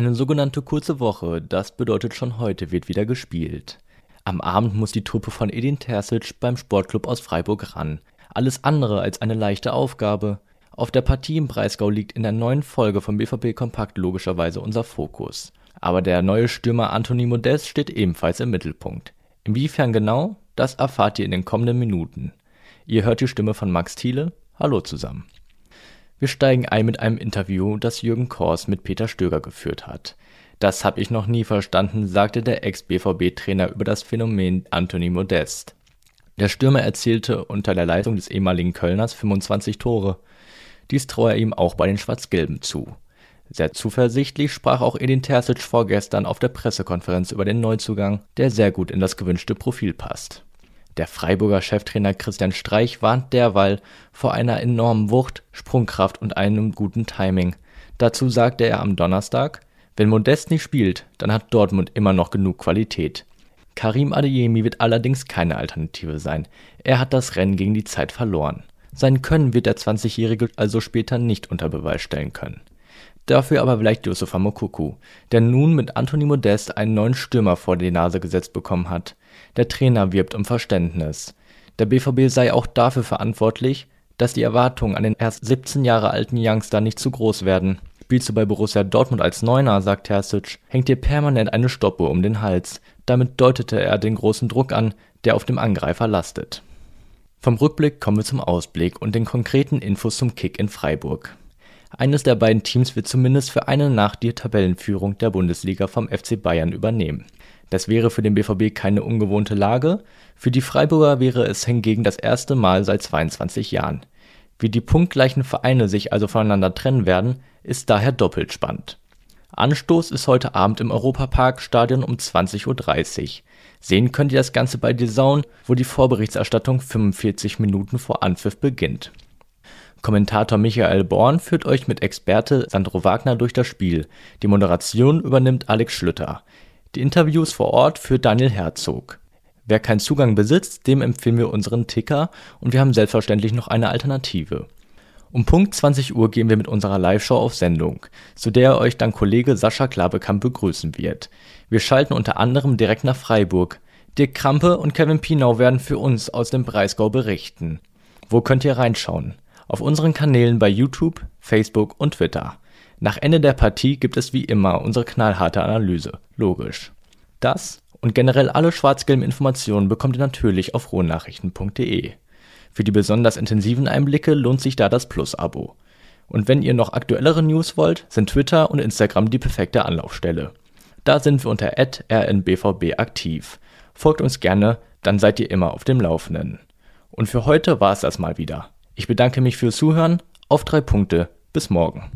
Eine sogenannte kurze Woche, das bedeutet schon heute wird wieder gespielt. Am Abend muss die Truppe von Edin Terzic beim Sportclub aus Freiburg ran. Alles andere als eine leichte Aufgabe. Auf der Partie im Breisgau liegt in der neuen Folge vom BVB Kompakt logischerweise unser Fokus. Aber der neue Stürmer Anthony Modest steht ebenfalls im Mittelpunkt. Inwiefern genau, das erfahrt ihr in den kommenden Minuten. Ihr hört die Stimme von Max Thiele. Hallo zusammen. Wir steigen ein mit einem Interview, das Jürgen Kors mit Peter Stöger geführt hat. Das habe ich noch nie verstanden, sagte der Ex-BVB-Trainer über das Phänomen Anthony Modest. Der Stürmer erzielte unter der Leitung des ehemaligen Kölners 25 Tore. Dies traue er ihm auch bei den Schwarz-Gelben zu. Sehr zuversichtlich sprach auch Edin Terzic vorgestern auf der Pressekonferenz über den Neuzugang, der sehr gut in das gewünschte Profil passt. Der Freiburger Cheftrainer Christian Streich warnt derweil vor einer enormen Wucht, Sprungkraft und einem guten Timing. Dazu sagte er am Donnerstag, wenn Modest nicht spielt, dann hat Dortmund immer noch genug Qualität. Karim Adeyemi wird allerdings keine Alternative sein. Er hat das Rennen gegen die Zeit verloren. Sein Können wird der 20-Jährige also später nicht unter Beweis stellen können. Dafür aber vielleicht Yusufa Mokuku, der nun mit Anthony Modest einen neuen Stürmer vor die Nase gesetzt bekommen hat. Der Trainer wirbt um Verständnis. Der BVB sei auch dafür verantwortlich, dass die Erwartungen an den erst 17 Jahre alten Youngster nicht zu groß werden. Spielst du bei Borussia Dortmund als Neuner, sagt Terzic, hängt dir permanent eine Stoppe um den Hals. Damit deutete er den großen Druck an, der auf dem Angreifer lastet. Vom Rückblick kommen wir zum Ausblick und den konkreten Infos zum Kick in Freiburg. Eines der beiden Teams wird zumindest für eine Nacht die Tabellenführung der Bundesliga vom FC Bayern übernehmen. Das wäre für den BVB keine ungewohnte Lage, für die Freiburger wäre es hingegen das erste Mal seit 22 Jahren. Wie die punktgleichen Vereine sich also voneinander trennen werden, ist daher doppelt spannend. Anstoß ist heute Abend im Europapark-Stadion um 20.30 Uhr. Sehen könnt ihr das Ganze bei Zone, wo die Vorberichterstattung 45 Minuten vor Anpfiff beginnt. Kommentator Michael Born führt euch mit Experte Sandro Wagner durch das Spiel. Die Moderation übernimmt Alex Schlüter. Die Interviews vor Ort führt Daniel Herzog. Wer keinen Zugang besitzt, dem empfehlen wir unseren Ticker und wir haben selbstverständlich noch eine Alternative. Um Punkt 20 Uhr gehen wir mit unserer Live-Show auf Sendung, zu der euch dann Kollege Sascha Klabekamp begrüßen wird. Wir schalten unter anderem direkt nach Freiburg. Dirk Krampe und Kevin Pinau werden für uns aus dem Breisgau berichten. Wo könnt ihr reinschauen? Auf unseren Kanälen bei YouTube, Facebook und Twitter. Nach Ende der Partie gibt es wie immer unsere knallharte Analyse. Logisch. Das und generell alle schwarz-gelben Informationen bekommt ihr natürlich auf rohnachrichten.de. Für die besonders intensiven Einblicke lohnt sich da das Plus-Abo. Und wenn ihr noch aktuellere News wollt, sind Twitter und Instagram die perfekte Anlaufstelle. Da sind wir unter rnbvb aktiv. Folgt uns gerne, dann seid ihr immer auf dem Laufenden. Und für heute war es das mal wieder. Ich bedanke mich fürs Zuhören. Auf drei Punkte. Bis morgen.